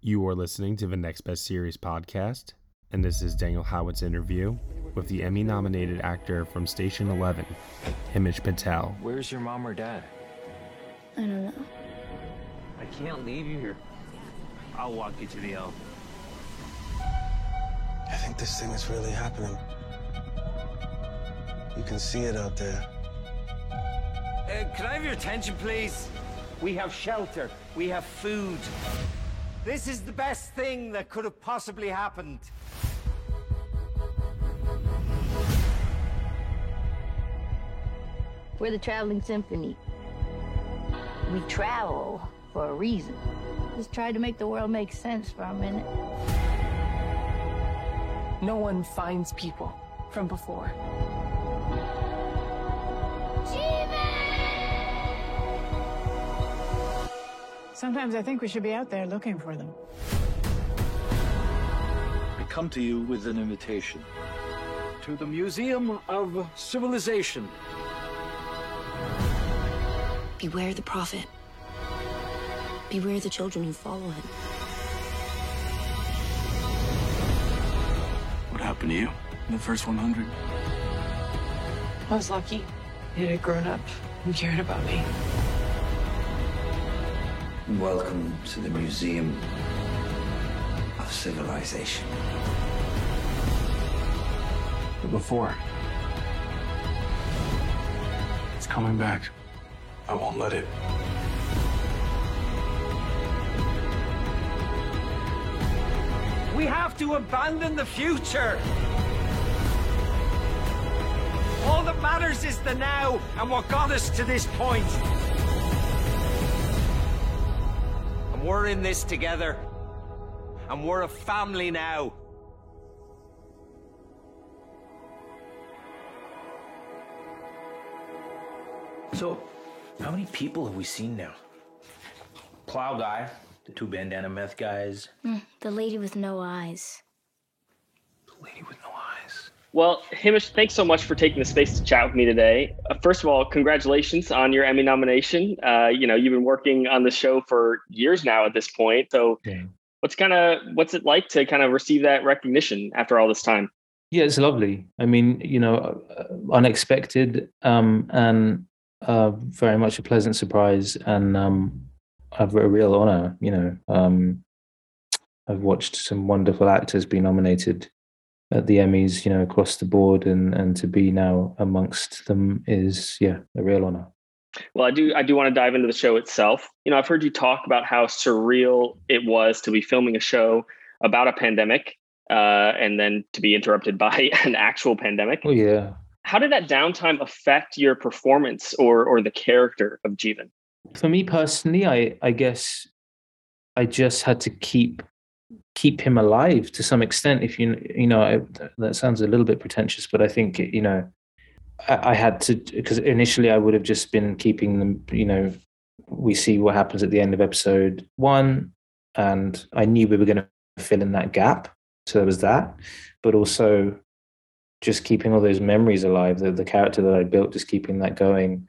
You are listening to the Next Best Series podcast, and this is Daniel Howitt's interview with the Emmy nominated actor from Station 11, Himesh Patel. Where's your mom or dad? I don't know. I can't leave you here. I'll walk you to the L. I think this thing is really happening. You can see it out there. Uh, can I have your attention, please? We have shelter. We have food. This is the best thing that could have possibly happened. We're the traveling symphony. We travel for a reason. Just try to make the world make sense for a minute. No one finds people from before. Sometimes I think we should be out there looking for them. I come to you with an invitation to the Museum of Civilization. Beware the prophet. Beware the children who follow him. What happened to you in the first 100? I was lucky. It had grown up and cared about me. Welcome to the Museum of Civilization. But before, it's coming back. I won't let it. We have to abandon the future. All that matters is the now and what got us to this point. And we're in this together. And we're a family now. So, how many people have we seen now? Plow guy, the two bandana meth guys. Mm, the lady with no eyes. The lady with no eyes. Well, Hamish, thanks so much for taking the space to chat with me today. Uh, first of all, congratulations on your Emmy nomination. Uh, you know, you've been working on the show for years now at this point. So, what's kind of what's it like to kind of receive that recognition after all this time? Yeah, it's lovely. I mean, you know, uh, unexpected um, and uh, very much a pleasant surprise and um, a, a real honor. You know, um, I've watched some wonderful actors be nominated at the Emmys, you know, across the board, and and to be now amongst them is yeah a real honor. Well, I do I do want to dive into the show itself. You know, I've heard you talk about how surreal it was to be filming a show about a pandemic uh, and then to be interrupted by an actual pandemic. Oh yeah. How did that downtime affect your performance or or the character of Jeevan? For me personally, I I guess I just had to keep keep him alive to some extent. If you you know that sounds a little bit pretentious, but I think you know I, I had to because initially I would have just been keeping them. You know, we see what happens at the end of episode one, and I knew we were going to fill in that gap. So there was that, but also just keeping all those memories alive. The the character that I built, just keeping that going.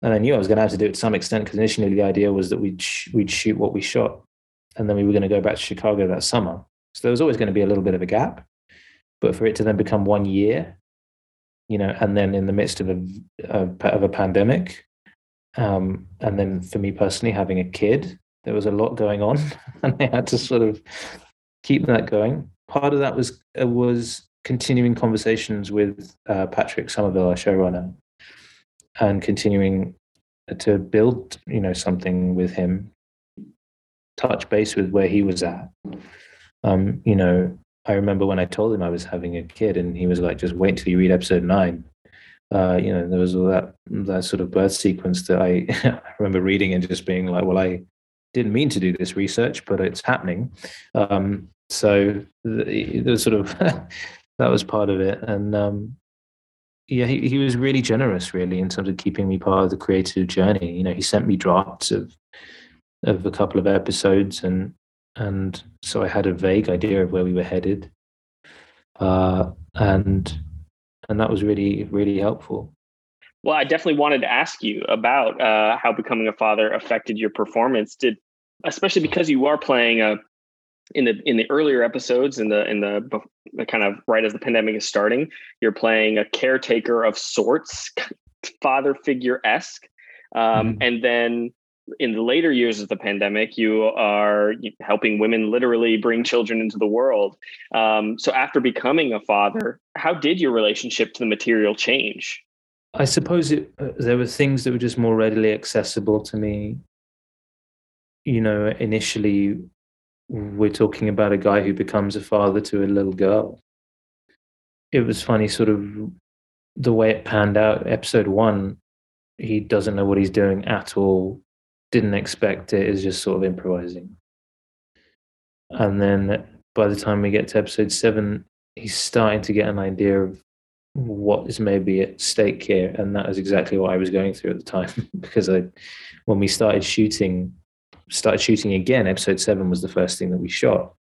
And I knew I was going to have to do it to some extent because initially the idea was that we'd sh- we'd shoot what we shot and then we were going to go back to Chicago that summer. So there was always going to be a little bit of a gap, but for it to then become one year, you know, and then in the midst of a of, of a pandemic, um, and then for me personally having a kid, there was a lot going on, and I had to sort of keep that going. Part of that was uh, was continuing conversations with uh, Patrick Somerville, our showrunner, and continuing to build, you know, something with him touch base with where he was at. Um, you know, I remember when I told him I was having a kid, and he was like, "Just wait till you read episode nine. Uh, you know, there was all that that sort of birth sequence that I, I remember reading and just being like, "Well, I didn't mean to do this research, but it's happening. Um, so the, the sort of that was part of it, and um, yeah, he, he was really generous, really, in terms of keeping me part of the creative journey. You know, he sent me drafts of of a couple of episodes, and and so I had a vague idea of where we were headed, uh, and and that was really really helpful. Well, I definitely wanted to ask you about uh, how becoming a father affected your performance. Did especially because you are playing a in the in the earlier episodes in the in the, the kind of right as the pandemic is starting you're playing a caretaker of sorts father figure esque um, mm-hmm. and then in the later years of the pandemic you are helping women literally bring children into the world um, so after becoming a father how did your relationship to the material change i suppose it, uh, there were things that were just more readily accessible to me you know initially we're talking about a guy who becomes a father to a little girl. It was funny, sort of the way it panned out. Episode one, he doesn't know what he's doing at all, didn't expect it, is just sort of improvising. And then by the time we get to episode seven, he's starting to get an idea of what is maybe at stake here. And that is exactly what I was going through at the time because I, when we started shooting started shooting again. Episode seven was the first thing that we shot,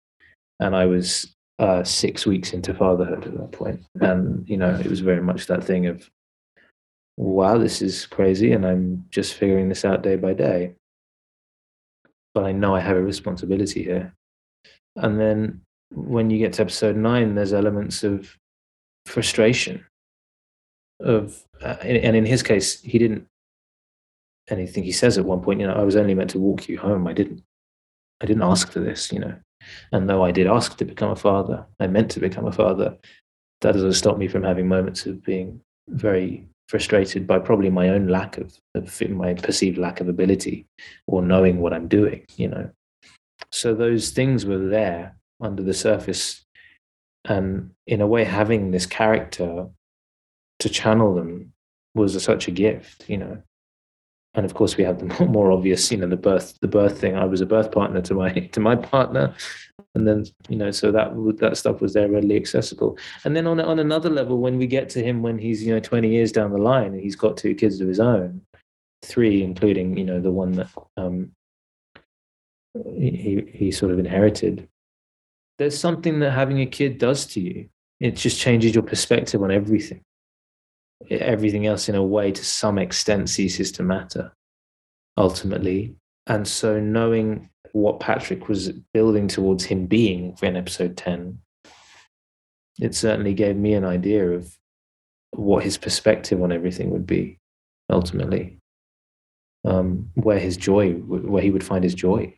and I was uh, six weeks into fatherhood at that point, and you know it was very much that thing of, wow, this is crazy, and I'm just figuring this out day by day. But I know I have a responsibility here, and then when you get to episode nine, there's elements of frustration. Of uh, and in his case, he didn't anything he says at one point, you know, I was only meant to walk you home. I didn't, I didn't ask for this, you know. And though I did ask to become a father, I meant to become a father. That doesn't stop me from having moments of being very frustrated by probably my own lack of, of my perceived lack of ability or knowing what I'm doing, you know. So those things were there under the surface. And in a way, having this character to channel them was a, such a gift, you know and of course we have the more obvious you know the birth the birth thing i was a birth partner to my to my partner and then you know so that that stuff was there readily accessible. And then on on another level when we get to him when he's you know 20 years down the line and he's got two kids of his own three including you know the one that um he he sort of inherited there's something that having a kid does to you. It just changes your perspective on everything. Everything else in a way to some extent ceases to matter ultimately. And so knowing what patrick was building towards him being in episode 10 it certainly gave me an idea of what his perspective on everything would be ultimately. Um, where his joy where he would find his joy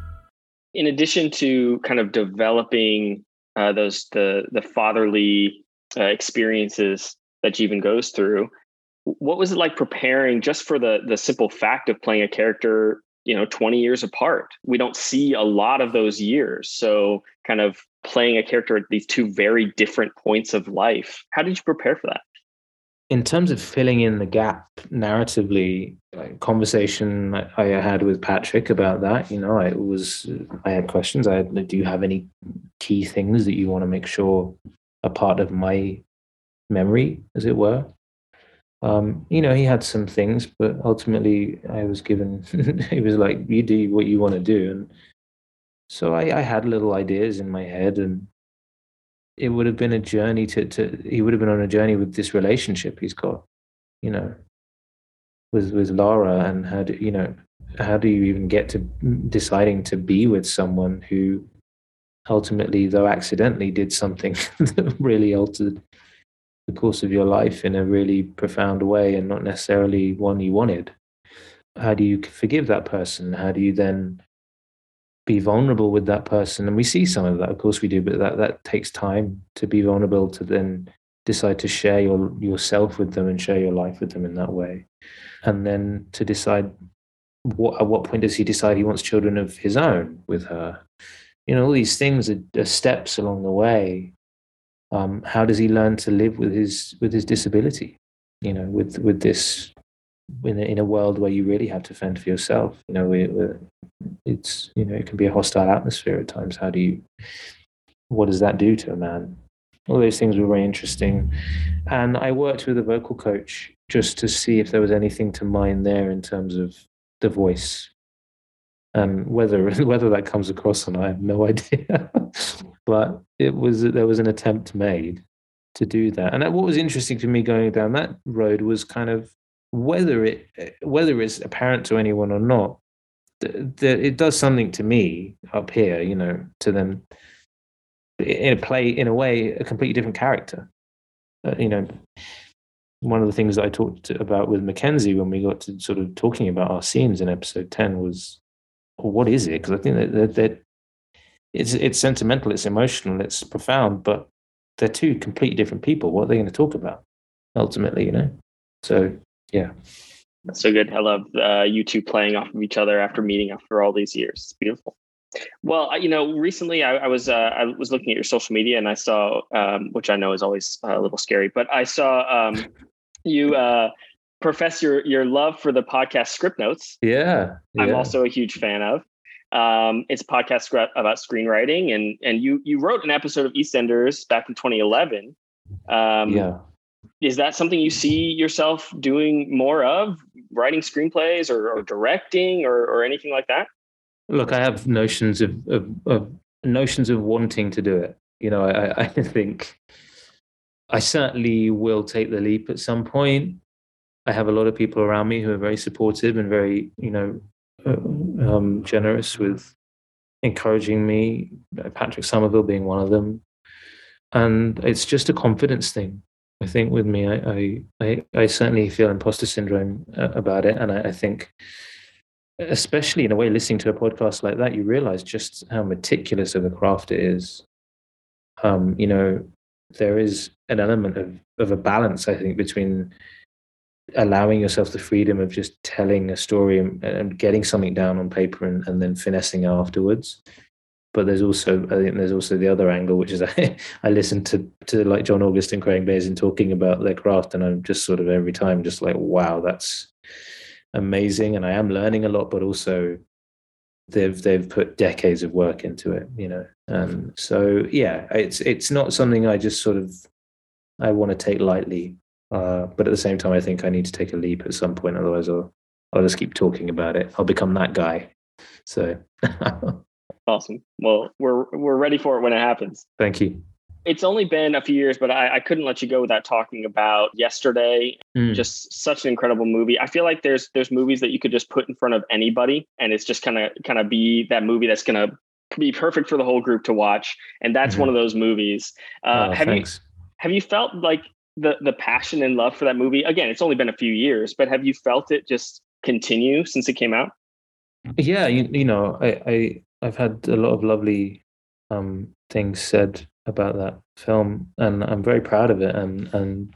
in addition to kind of developing uh, those the the fatherly uh, experiences that Jeevan goes through, what was it like preparing just for the the simple fact of playing a character you know 20 years apart? We don't see a lot of those years so kind of playing a character at these two very different points of life. How did you prepare for that in terms of filling in the gap narratively, like conversation I had with Patrick about that, you know, I was I had questions. I had, do you have any key things that you want to make sure are part of my memory, as it were? Um, you know, he had some things, but ultimately, I was given. he was like, "You do what you want to do," and so I, I had little ideas in my head, and it would have been a journey to to he would have been on a journey with this relationship he's got, you know, with with Lara and how do you know how do you even get to deciding to be with someone who ultimately, though accidentally, did something that really altered the course of your life in a really profound way and not necessarily one you wanted. How do you forgive that person? How do you then be vulnerable with that person. And we see some of that of course we do but that that takes time to be vulnerable to then decide to share your yourself with them and share your life with them in that way. And then to decide what at what point does he decide he wants children of his own with her? You know all these things are, are steps along the way. Um, how does he learn to live with his with his disability you know with with this in a, in a world where you really have to fend for yourself. You know we, uh, it's you know it can be a hostile atmosphere at times. How do you what does that do to a man? All those things were very interesting. And i worked with a vocal coach just to see if there was anything to mine there in terms of the voice. And whether whether that comes across or not i have no idea. But it was there was an attempt made to do that. And what was interesting to me going down that road was kind of whether it whether it's apparent to anyone or not that it does something to me up here you know to them in a play in a way a completely different character. Uh, you know one of the things that i talked about with mackenzie when we got to sort of talking about our scenes in episode 10 was well, what is it? Because i think that, that, that it's it's sentimental it's emotional it's profound but they're two completely different people. What are they going to talk about ultimately you know? So yeah. That's so good. I love uh, you two playing off of each other after meeting after all these years. It's beautiful. Well, you know, recently I, I was uh, I was looking at your social media and I saw, um, which I know is always a little scary, but I saw um, you uh, profess your your love for the podcast Scriptnotes. Yeah, yeah. I'm also a huge fan of. Um, it's a podcast about screenwriting, and and you you wrote an episode of EastEnders back in 2011. Um, yeah is that something you see yourself doing more of writing screenplays or, or directing or, or, anything like that? Look i have notions of, of, of, notions of wanting to do it. You know I, I think i certainly will take the leap at some point. I have a lot of people around me who are very supportive and very you know uh, um, generous with encouraging me patrick somerville being one of them. And it's just a confidence thing I think with me, I I, I certainly feel imposter syndrome uh, about it, and I, I, think, especially in a way, listening to a podcast like that, you realize just how meticulous of a craft it is. Um, you know, there is an element of of a balance, I think, between allowing yourself the freedom of just telling a story and, and getting something down on paper and, and then finessing afterwards, but there's also I think there's also the other angle, which is I, I listen to to like John August and Craig Mazin talking about their craft, and I'm just sort of every time just like, wow, that's amazing, and I am learning a lot, but also they've they've put decades of work into it, you know, and so yeah, it's it's not something I just sort of I want to take lightly, uh, but at the same time, I think I need to take a leap at some point, otherwise I'll I'll just keep talking about it. I'll become that guy. So. Awesome. Well, we're we're ready for it when it happens. Thank you. It's only been a few years, but I, I couldn't let you go without talking about yesterday. Mm. Just such an incredible movie. I feel like there's there's movies that you could just put in front of anybody, and it's just kind of kind of be that movie that's gonna be perfect for the whole group to watch. And that's mm-hmm. one of those movies. Uh, oh, have thanks. you have you felt like the the passion and love for that movie? Again, it's only been a few years, but have you felt it just continue since it came out? Yeah, you, you know, I, I I've had a lot of lovely um, things said about that film, and I'm very proud of it. And and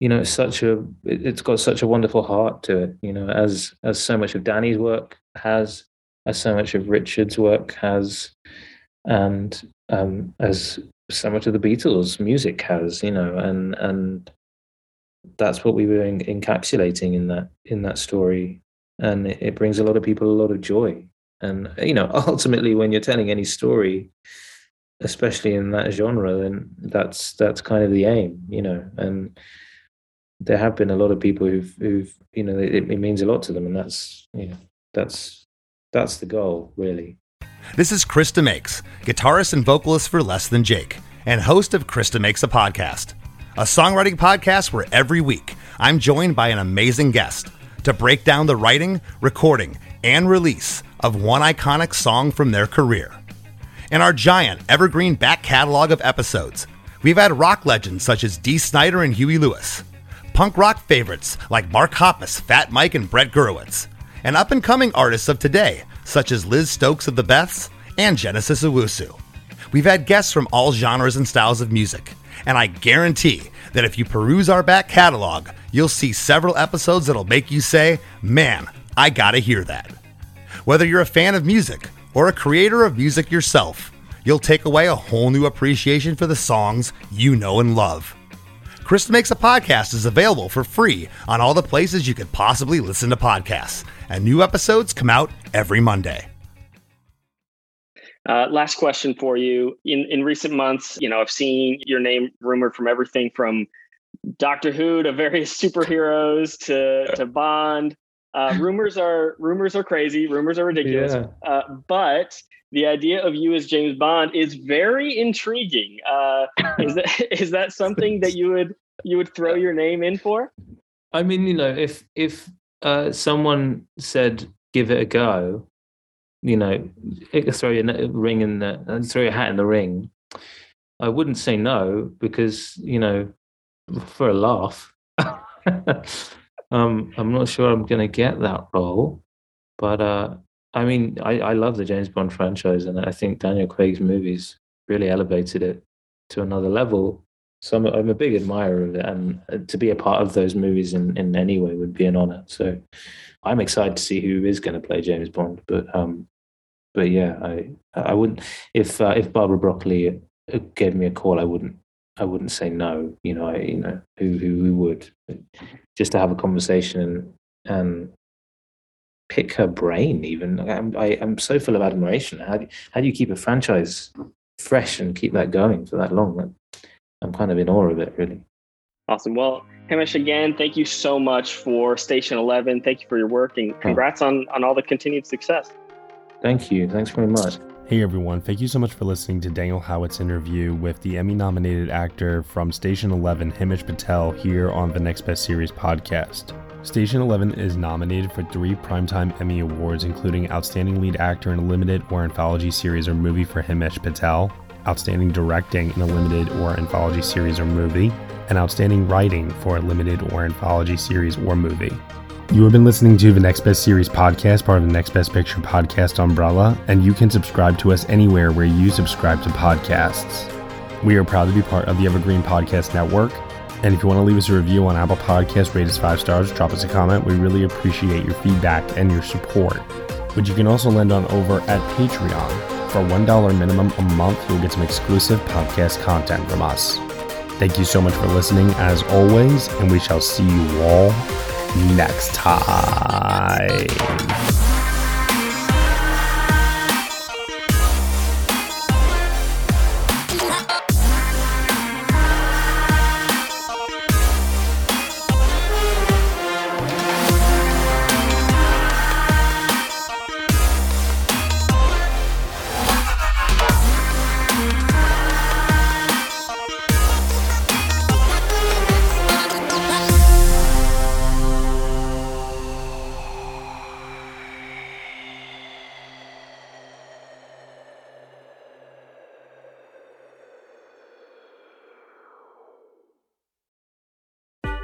you know, it's such a it's got such a wonderful heart to it. You know, as as so much of Danny's work has, as so much of Richard's work has, and um, as so much of the Beatles' music has. You know, and and that's what we were encapsulating in that in that story, and it brings a lot of people a lot of joy and you know, ultimately, when you're telling any story, especially in that genre, then that's that's kind of the aim, you know. And there have been a lot of people who've who've you know it, it means a lot to them, and that's you know that's that's the goal, really. This is Chris DeMakes, guitarist and vocalist for Less Than Jake, and host of Chris DeMakes a Podcast, a songwriting podcast where every week I'm joined by an amazing guest to break down the writing, recording, and release of one iconic song from their career. In our giant evergreen back catalog of episodes, we've had rock legends such as Dee Snider and Huey Lewis, punk rock favorites like Mark Hoppus, Fat Mike, and Brett Gurewitz, and up and coming artists of today such as Liz Stokes of the Beths and Genesis Owusu. We've had guests from all genres and styles of music, and I guarantee that if you peruse our back catalog, you'll see several episodes that'll make you say, Man, I gotta hear that. Whether you're a fan of music or a creator of music yourself, you'll take away a whole new appreciation for the songs you know and love. Chris DeMakes a Podcast is available for free on all the places you could possibly listen to podcasts, and new episodes come out every Monday. Uh, last question for you. In in recent months, you know, I've seen your name rumored from everything from Doctor Who to various superheroes to to Bond. Uh, rumors are rumors are crazy. Rumors are ridiculous. Yeah. Uh, but the idea of you as James Bond is very intriguing. Uh, is that is that something that you would you would throw your name in for? I mean, you know, if if uh, someone said give it a go, you know, throw your ring in the uh, throw your hat in the ring, I wouldn't say no because you know, for a laugh. um, I'm not sure I'm going to get that role, but uh, I mean, I, I love the James Bond franchise, and I think Daniel Craig's movies really elevated it to another level. So I'm, I'm a big admirer of it, and uh, to be a part of those movies in, in any way would be an honor. So I'm excited to see who is going to play James Bond. But um, but yeah, I I wouldn't if uh, if Barbara Broccoli uh, gave me a call, I wouldn't I wouldn't say no. You know, I you know who who, who would just to have a conversation and and pick her brain. Even I'm I, I'm so full of admiration. How do, how do you keep a franchise fresh and keep that going for that long? I'm kind of in awe of it, really. Awesome. Well, Hamish, again, thank you so much for Station Eleven. Thank you for your work and oh. congrats on on all the continued success. Thank you. Thanks very much. Hey everyone, thank you so much for listening to Daniel Howitt's interview with the Emmy nominated actor from Station 11, Himesh Patel, here on the Next Best Series podcast. Station 11 is nominated for three Primetime Emmy Awards, including Outstanding Lead Actor in a Limited or Anthology Series or Movie for Himesh Patel, Outstanding Directing in a Limited or Anthology Series or Movie, and Outstanding Writing for a Limited or Anthology Series or Movie. You have been listening to the Next Best Series podcast, part of the Next Best Picture podcast umbrella, and you can subscribe to us anywhere where you subscribe to podcasts. We are proud to be part of the Evergreen Podcast Network. And if you want to leave us a review on Apple Podcasts, rate us five stars, drop us a comment. We really appreciate your feedback and your support, which you can also lend on over at Patreon. For $1 minimum a month, you'll get some exclusive podcast content from us. Thank you so much for listening, as always, and we shall see you all next time.